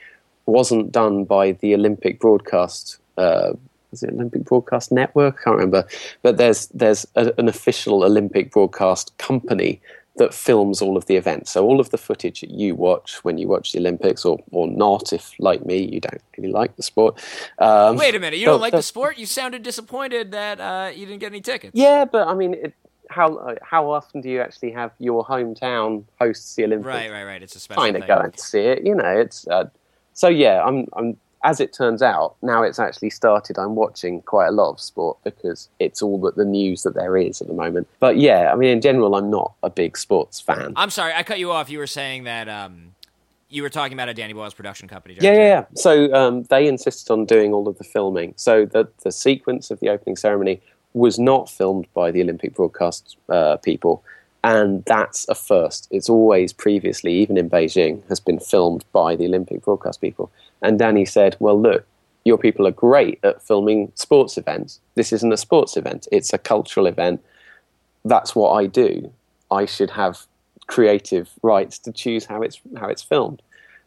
wasn't done by the Olympic broadcast. Uh, is it Olympic Broadcast Network? I can't remember. But there's there's a, an official Olympic broadcast company that films all of the events. So all of the footage that you watch when you watch the Olympics, or or not, if like me you don't really like the sport. Um, Wait a minute, you don't like the sport? You sounded disappointed that uh, you didn't get any tickets. Yeah, but I mean, it, how how often do you actually have your hometown hosts the Olympics? Right, right, right. It's a special kind of go and see it. You know, it's uh, so yeah. I'm I'm as it turns out, now it's actually started, I'm watching quite a lot of sport because it's all that the news that there is at the moment. But yeah, I mean, in general, I'm not a big sports fan. I'm sorry, I cut you off. You were saying that um, you were talking about a Danny Boyle's production company. Yeah, yeah, yeah. So um, they insisted on doing all of the filming. So the the sequence of the opening ceremony was not filmed by the Olympic broadcast uh, people. And that's a first. It's always previously, even in Beijing, has been filmed by the Olympic broadcast people. And Danny said, Well, look, your people are great at filming sports events. This isn't a sports event, it's a cultural event. That's what I do. I should have creative rights to choose how it's, how it's filmed.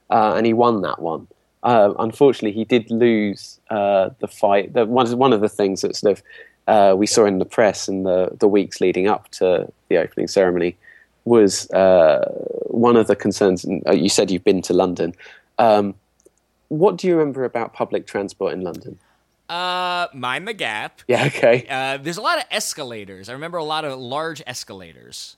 Uh, and he won that one. Uh, unfortunately, he did lose uh, the fight. The, one, one of the things that sort of uh, we saw in the press in the, the weeks leading up to the opening ceremony was uh, one of the concerns. And, uh, you said you've been to London. Um, what do you remember about public transport in London? Uh, mind the gap. Yeah, okay. Uh, there's a lot of escalators. I remember a lot of large escalators.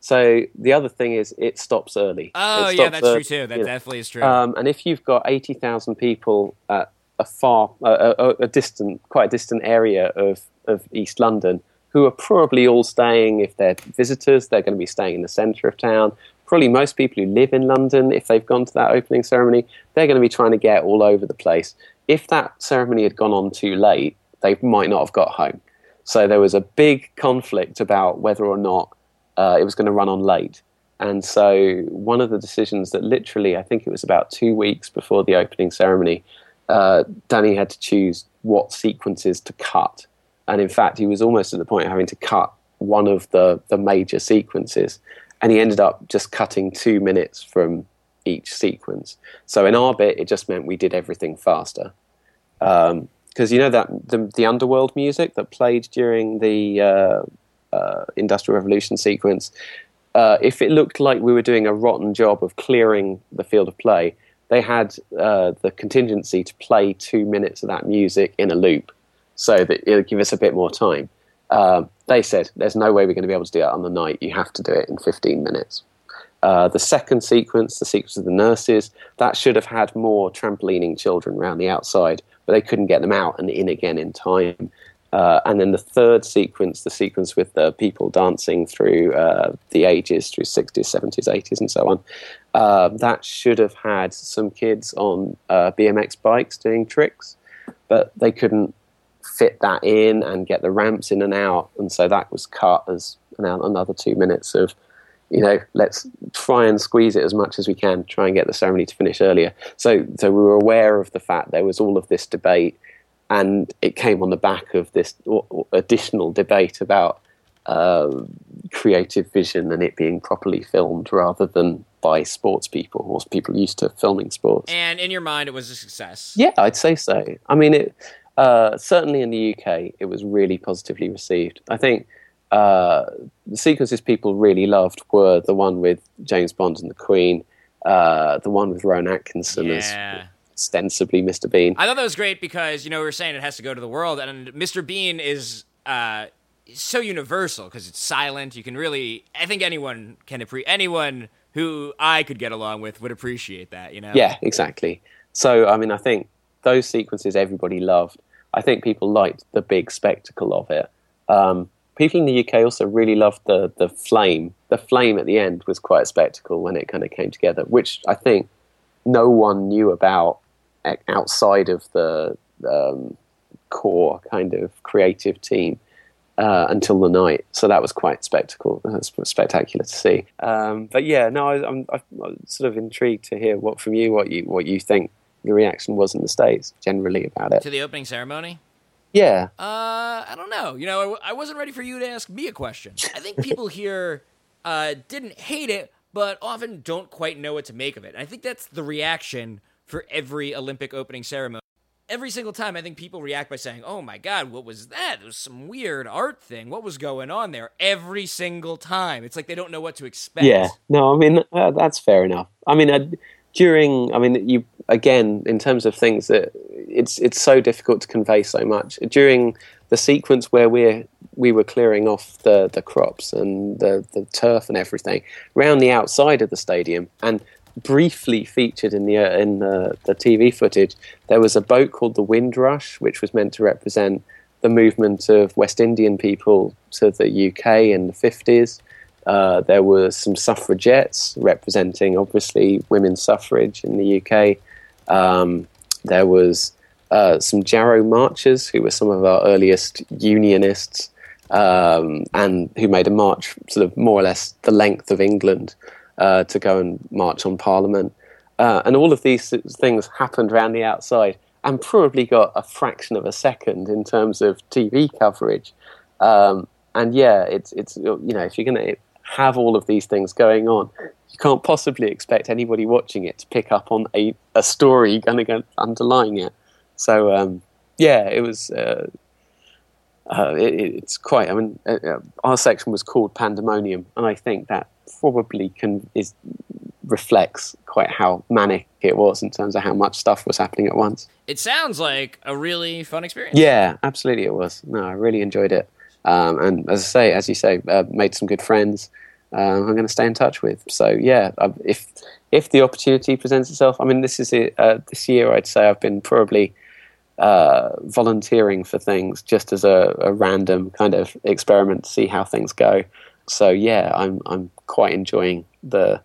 So the other thing is it stops early. Oh, stops yeah, that's early. true too. That definitely is true. Um, and if you've got eighty thousand people at a far, a, a, a, distant, quite a distant area of of East London, who are probably all staying. If they're visitors, they're going to be staying in the centre of town probably most people who live in London, if they've gone to that opening ceremony, they're going to be trying to get all over the place. If that ceremony had gone on too late, they might not have got home. So there was a big conflict about whether or not uh, it was going to run on late. And so one of the decisions that literally, I think it was about two weeks before the opening ceremony, uh, Danny had to choose what sequences to cut. And in fact, he was almost at the point of having to cut one of the, the major sequences and he ended up just cutting two minutes from each sequence. So in our bit, it just meant we did everything faster. Because um, you know that the, the, underworld music that played during the uh, uh, Industrial Revolution sequence, uh, if it looked like we were doing a rotten job of clearing the field of play, they had uh, the contingency to play two minutes of that music in a loop, so that it would give us a bit more time. Um, they said, there's no way we're going to be able to do that on the night. You have to do it in 15 minutes. Uh, the second sequence, the sequence of the nurses, that should have had more trampolining children around the outside, but they couldn't get them out and in again in time. Uh, and then the third sequence, the sequence with the people dancing through uh, the ages, through 60s, 70s, 80s, and so on, uh, that should have had some kids on uh, BMX bikes doing tricks, but they couldn't fit that in and get the ramps in and out. And so that was cut as another two minutes of, you know, let's try and squeeze it as much as we can, try and get the ceremony to finish earlier. So, so we were aware of the fact there was all of this debate, and it came on the back of this additional debate about uh, creative vision and it being properly filmed rather than by sports people or people used to filming sports. And in your mind, it was a success. Yeah, I'd say so. I mean, it uh, certainly in the UK, it was really positively received. I think uh, the sequences people really loved were the one with James Bond and the Queen, uh, the one with Rowan Atkinson yeah. as ostensibly Mr. Bean. I thought that was great because you know we were saying it has to go to the world, and Mr. Bean is uh, so universal because it's silent. You can really, I think anyone can appreciate anyone who I could get along with would appreciate that. You know? Yeah, exactly. So I mean, I think those sequences everybody loved. I think people liked the big spectacle of it. Um, people in the UK also really loved the the flame. The flame at the end was quite a spectacle when it kind of came together, which I think no one knew about outside of the um, core kind of creative team uh, until the night. So that was quite spectacle, uh, spectacular to see. Um, but yeah, no, I, am sort of intrigued to hear what from you, what you what you think the reaction was in the states generally about it to the opening ceremony. Yeah. Uh, I don't know. You know, I, I, wasn't ready for you to ask me a question. I think people here uh, didn't hate it, but often don't quite know what to make of it. And I think that's the reaction for every Olympic opening ceremony every single time I think people react by saying, "Oh my god, what was that? It was some weird art thing. What was going on there?" Every single time. It's like they don't know what to expect. Yeah. No, I mean uh, that's fair enough. I mean uh, during I mean you again in terms of things that it's it's so difficult to convey so much. During the sequence where we're we were clearing off the, the crops and the, the turf and everything around the outside of the stadium and briefly featured in the uh, in the, the TV footage. There was a boat called the Windrush, which was meant to represent the movement of West Indian people to the UK in the fifties. Uh, there were some suffragettes representing, obviously, women's suffrage in the UK. Um, there was uh, some Jarrow marchers, who were some of our earliest unionists, um, and who made a march sort of more or less the length of England uh, to go and march on Parliament. Uh, and all of these things happened around the outside and probably got a fraction of a second in terms of TV coverage. Um, and yeah, it's, it's, you know, if you're going to have all of these things going on, you can't possibly expect anybody watching it to pick up on a, a story going to go underlying it. So, um, yeah, it was. Uh, uh, it, it's quite. I mean, uh, uh, our section was called Pandemonium, and I think that probably can is reflects quite how manic it was in terms of how much stuff was happening at once. It sounds like a really fun experience. Yeah, absolutely, it was. No, I really enjoyed it, um, and as I say, as you say, uh, made some good friends. Uh, I'm going to stay in touch with. So yeah, if if the opportunity presents itself, I mean, this is it. Uh, this year, I'd say I've been probably uh, volunteering for things just as a, a, random kind of experiment to see how things go. So yeah, I'm I'm quite enjoying the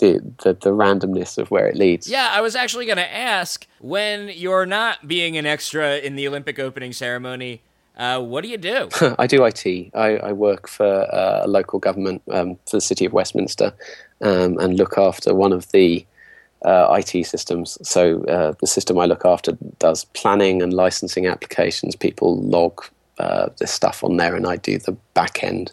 the, the, the randomness of where it leads. Yeah, I was actually going to ask when you're not being an extra in the Olympic opening ceremony. Uh, what do you do? I do IT. I, I work for uh, a local government um, for the city of Westminster um, and look after one of the uh, IT systems. So uh, the system I look after does planning and licensing applications. People log uh, this stuff on there, and I do the back end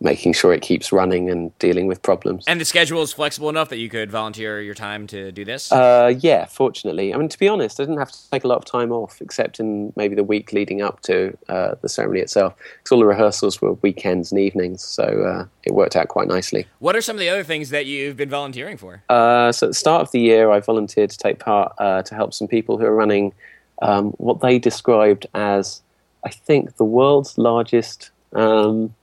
making sure it keeps running and dealing with problems. And the schedule is flexible enough that you could volunteer your time to do this? Uh, yeah, fortunately. I mean, to be honest, I didn't have to take a lot of time off, except in maybe the week leading up to uh, the ceremony itself, because all the rehearsals were weekends and evenings, so uh, it worked out quite nicely. What are some of the other things that you've been volunteering for? Uh, so at the start of the year, I volunteered to take part uh, to help some people who are running um, what they described as, I think, the world's largest... Um,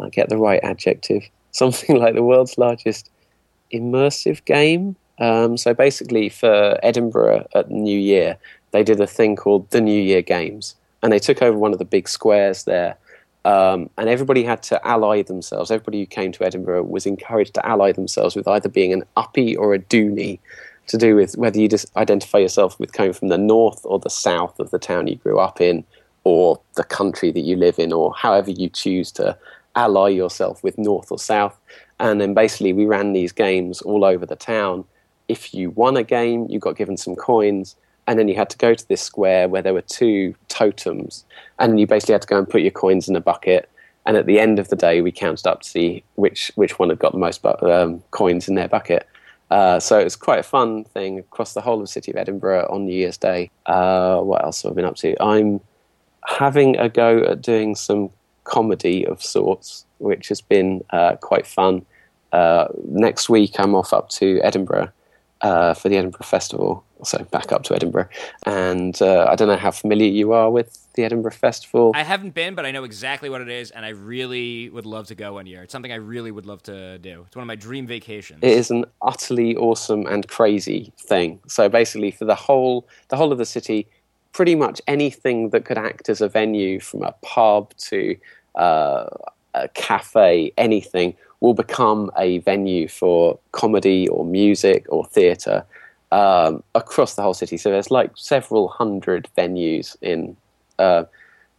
I get the right adjective, something like the world's largest immersive game. Um, so basically, for Edinburgh at New Year, they did a thing called the New Year Games, and they took over one of the big squares there. Um, and everybody had to ally themselves. Everybody who came to Edinburgh was encouraged to ally themselves with either being an uppie or a dooney, to do with whether you just identify yourself with coming from the north or the south of the town you grew up in, or the country that you live in, or however you choose to ally yourself with North or South. And then basically, we ran these games all over the town. If you won a game, you got given some coins, and then you had to go to this square where there were two totems, and you basically had to go and put your coins in a bucket. And at the end of the day, we counted up to see which which one had got the most bu- um, coins in their bucket. Uh, so it was quite a fun thing across the whole of the city of Edinburgh on New Year's Day. Uh, what else have I been up to? I'm having a go at doing some comedy of sorts, which has been uh, quite fun. Uh, next week, I'm off up to Edinburgh uh, for the Edinburgh Festival, so back up to Edinburgh. And uh, I don't know how familiar you are with the Edinburgh Festival. I haven't been, but I know exactly what it is, and I really would love to go one year. It's something I really would love to do. It's one of my dream vacations. It is an utterly awesome and crazy thing. So basically, for the whole the whole of the city, pretty much anything that could act as a venue, from a pub to uh, a cafe, anything will become a venue for comedy or music or theatre um, across the whole city. So there's like several hundred venues in uh,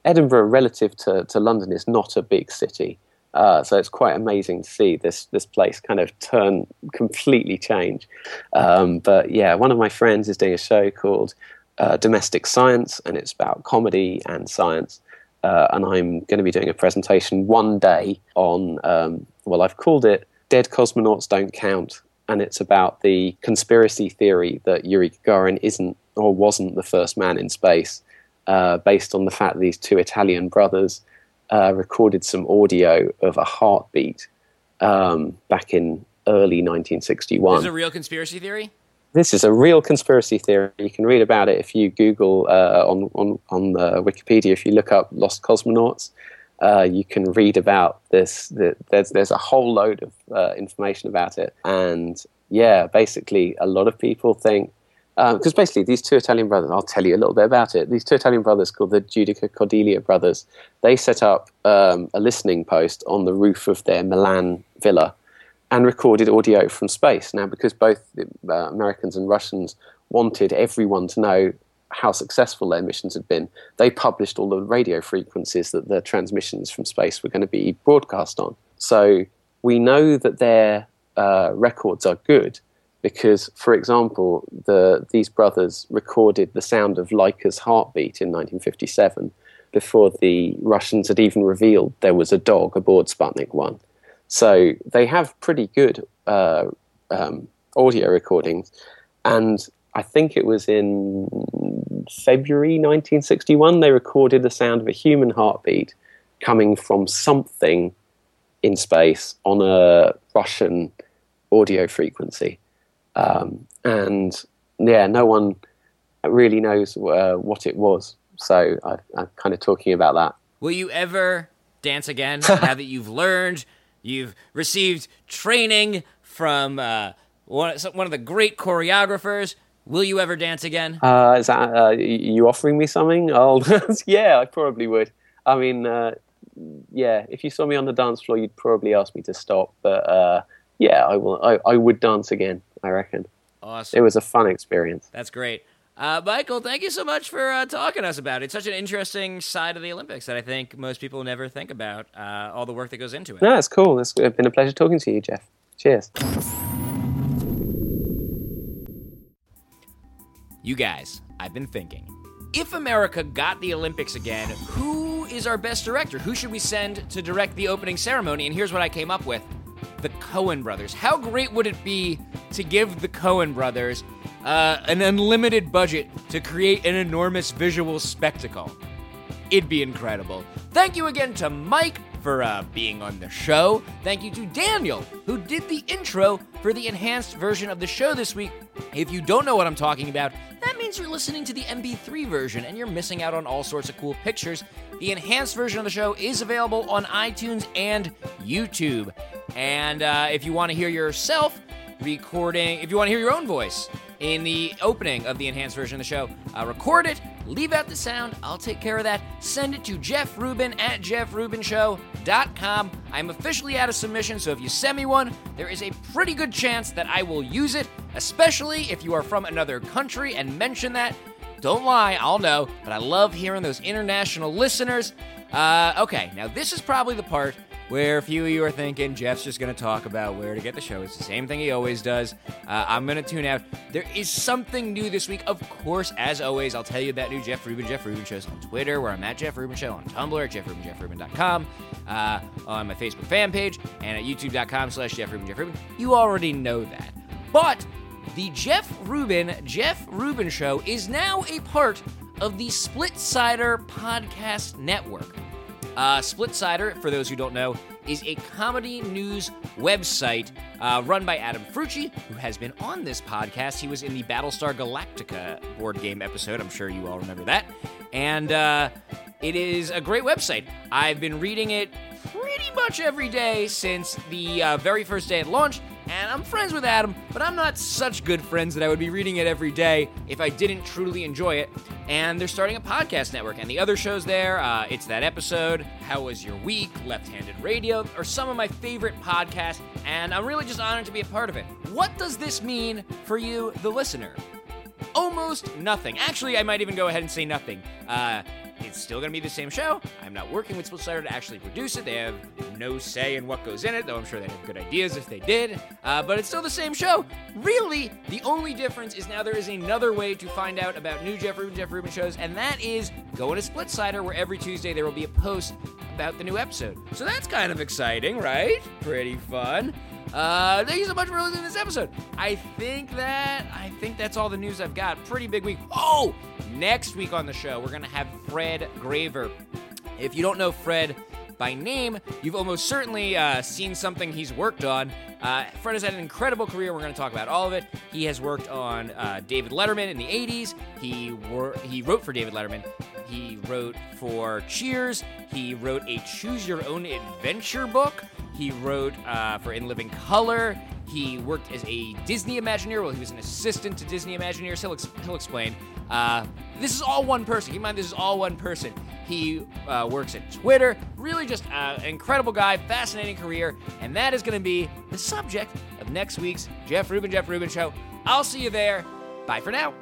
Edinburgh, relative to, to London, is not a big city. Uh, so it's quite amazing to see this this place kind of turn completely change. Um, but yeah, one of my friends is doing a show called uh, Domestic Science, and it's about comedy and science. Uh, and I'm going to be doing a presentation one day on, um, well, I've called it Dead Cosmonauts Don't Count. And it's about the conspiracy theory that Yuri Gagarin isn't or wasn't the first man in space, uh, based on the fact that these two Italian brothers uh, recorded some audio of a heartbeat um, back in early 1961. Is it a real conspiracy theory? This is a real conspiracy theory. You can read about it if you Google uh, on on on the Wikipedia. If you look up lost cosmonauts, uh, you can read about this. The, there's there's a whole load of uh, information about it, and yeah, basically a lot of people think because um, basically these two Italian brothers. I'll tell you a little bit about it. These two Italian brothers called the Judica Cordiglia brothers. They set up um, a listening post on the roof of their Milan villa and recorded audio from space. Now, because both uh, Americans and Russians wanted everyone to know how successful their missions had been, they published all the radio frequencies that the transmissions from space were going to be broadcast on. So we know that their uh, records are good because, for example, the, these brothers recorded the sound of Laika's heartbeat in 1957 before the Russians had even revealed there was a dog aboard Sputnik 1. So they have pretty good uh, um, audio recordings. And I think it was in February 1961 they recorded the sound of a human heartbeat coming from something in space on a Russian audio frequency. Um, and yeah, no one really knows uh, what it was. So I, I'm kind of talking about that. Will you ever dance again now that you've learned You've received training from uh, one, one of the great choreographers. Will you ever dance again? Uh, is that uh, you offering me something? Oh, yeah, I probably would. I mean, uh, yeah, if you saw me on the dance floor, you'd probably ask me to stop. But uh, yeah, I will. I, I would dance again. I reckon. Awesome. It was a fun experience. That's great. Uh, Michael, thank you so much for uh, talking to us about it. It's such an interesting side of the Olympics that I think most people never think about, uh, all the work that goes into it. No, it's cool. It's been a pleasure talking to you, Jeff. Cheers. You guys, I've been thinking. If America got the Olympics again, who is our best director? Who should we send to direct the opening ceremony? And here's what I came up with the Coen brothers. How great would it be to give the Coen brothers uh, an unlimited budget to create an enormous visual spectacle. It'd be incredible. Thank you again to Mike for uh, being on the show. Thank you to Daniel, who did the intro for the enhanced version of the show this week. If you don't know what I'm talking about, that means you're listening to the MP3 version and you're missing out on all sorts of cool pictures. The enhanced version of the show is available on iTunes and YouTube. And uh, if you want to hear yourself recording, if you want to hear your own voice in the opening of the enhanced version of the show. Uh, record it, leave out the sound. I'll take care of that. Send it to Jeff Rubin at jeffrubinshow.com. I'm officially out of submission, so if you send me one, there is a pretty good chance that I will use it, especially if you are from another country and mention that. Don't lie, I'll know, but I love hearing those international listeners. Uh, okay, now this is probably the part where a few of you are thinking Jeff's just going to talk about where to get the show. It's the same thing he always does. Uh, I'm going to tune out. There is something new this week. Of course, as always, I'll tell you about new Jeff Rubin, Jeff Rubin shows on Twitter, where I'm at Jeff Rubin Show, on Tumblr at jeffrubin, uh, on my Facebook fan page, and at youtube.com slash Jeff Rubin, Jeff Rubin. You already know that. But the Jeff Rubin, Jeff Rubin Show is now a part of the Splitsider Podcast Network. Uh, Splitsider, for those who don't know, is a comedy news website uh, run by Adam Frucci, who has been on this podcast. He was in the Battlestar Galactica board game episode. I'm sure you all remember that. And uh, it is a great website. I've been reading it pretty much every day since the uh, very first day it launched. And I'm friends with Adam, but I'm not such good friends that I would be reading it every day if I didn't truly enjoy it. And they're starting a podcast network, and the other shows there, uh, it's that episode, How Was Your Week, Left Handed Radio, are some of my favorite podcasts, and I'm really just honored to be a part of it. What does this mean for you, the listener? Almost nothing. Actually, I might even go ahead and say nothing. Uh, it's still going to be the same show. I'm not working with Splitsider to actually produce it. They have no say in what goes in it, though I'm sure they'd have good ideas if they did. Uh, but it's still the same show. Really, the only difference is now there is another way to find out about new Jeff Rubin, Jeff Rubin shows, and that is going to Splitsider, where every Tuesday there will be a post about the new episode. So that's kind of exciting, right? Pretty fun. Uh, thank you so much for listening to this episode. I think that I think that's all the news I've got. Pretty big week. Oh, next week on the show we're gonna have Fred Graver. If you don't know Fred by name, you've almost certainly uh, seen something he's worked on. Uh, Fred has had an incredible career. We're going to talk about all of it. He has worked on uh, David Letterman in the 80s. He wor- he wrote for David Letterman. He wrote for Cheers. He wrote a Choose Your Own Adventure book. He wrote uh, for In Living Color. He worked as a Disney Imagineer. Well, he was an assistant to Disney Imagineers. He'll, ex- he'll explain. Uh, this is all one person. Keep in mind, this is all one person. He uh, works at Twitter. Really, just an incredible guy, fascinating career, and that is going to be the subject of next week's Jeff Rubin, Jeff Rubin show. I'll see you there. Bye for now.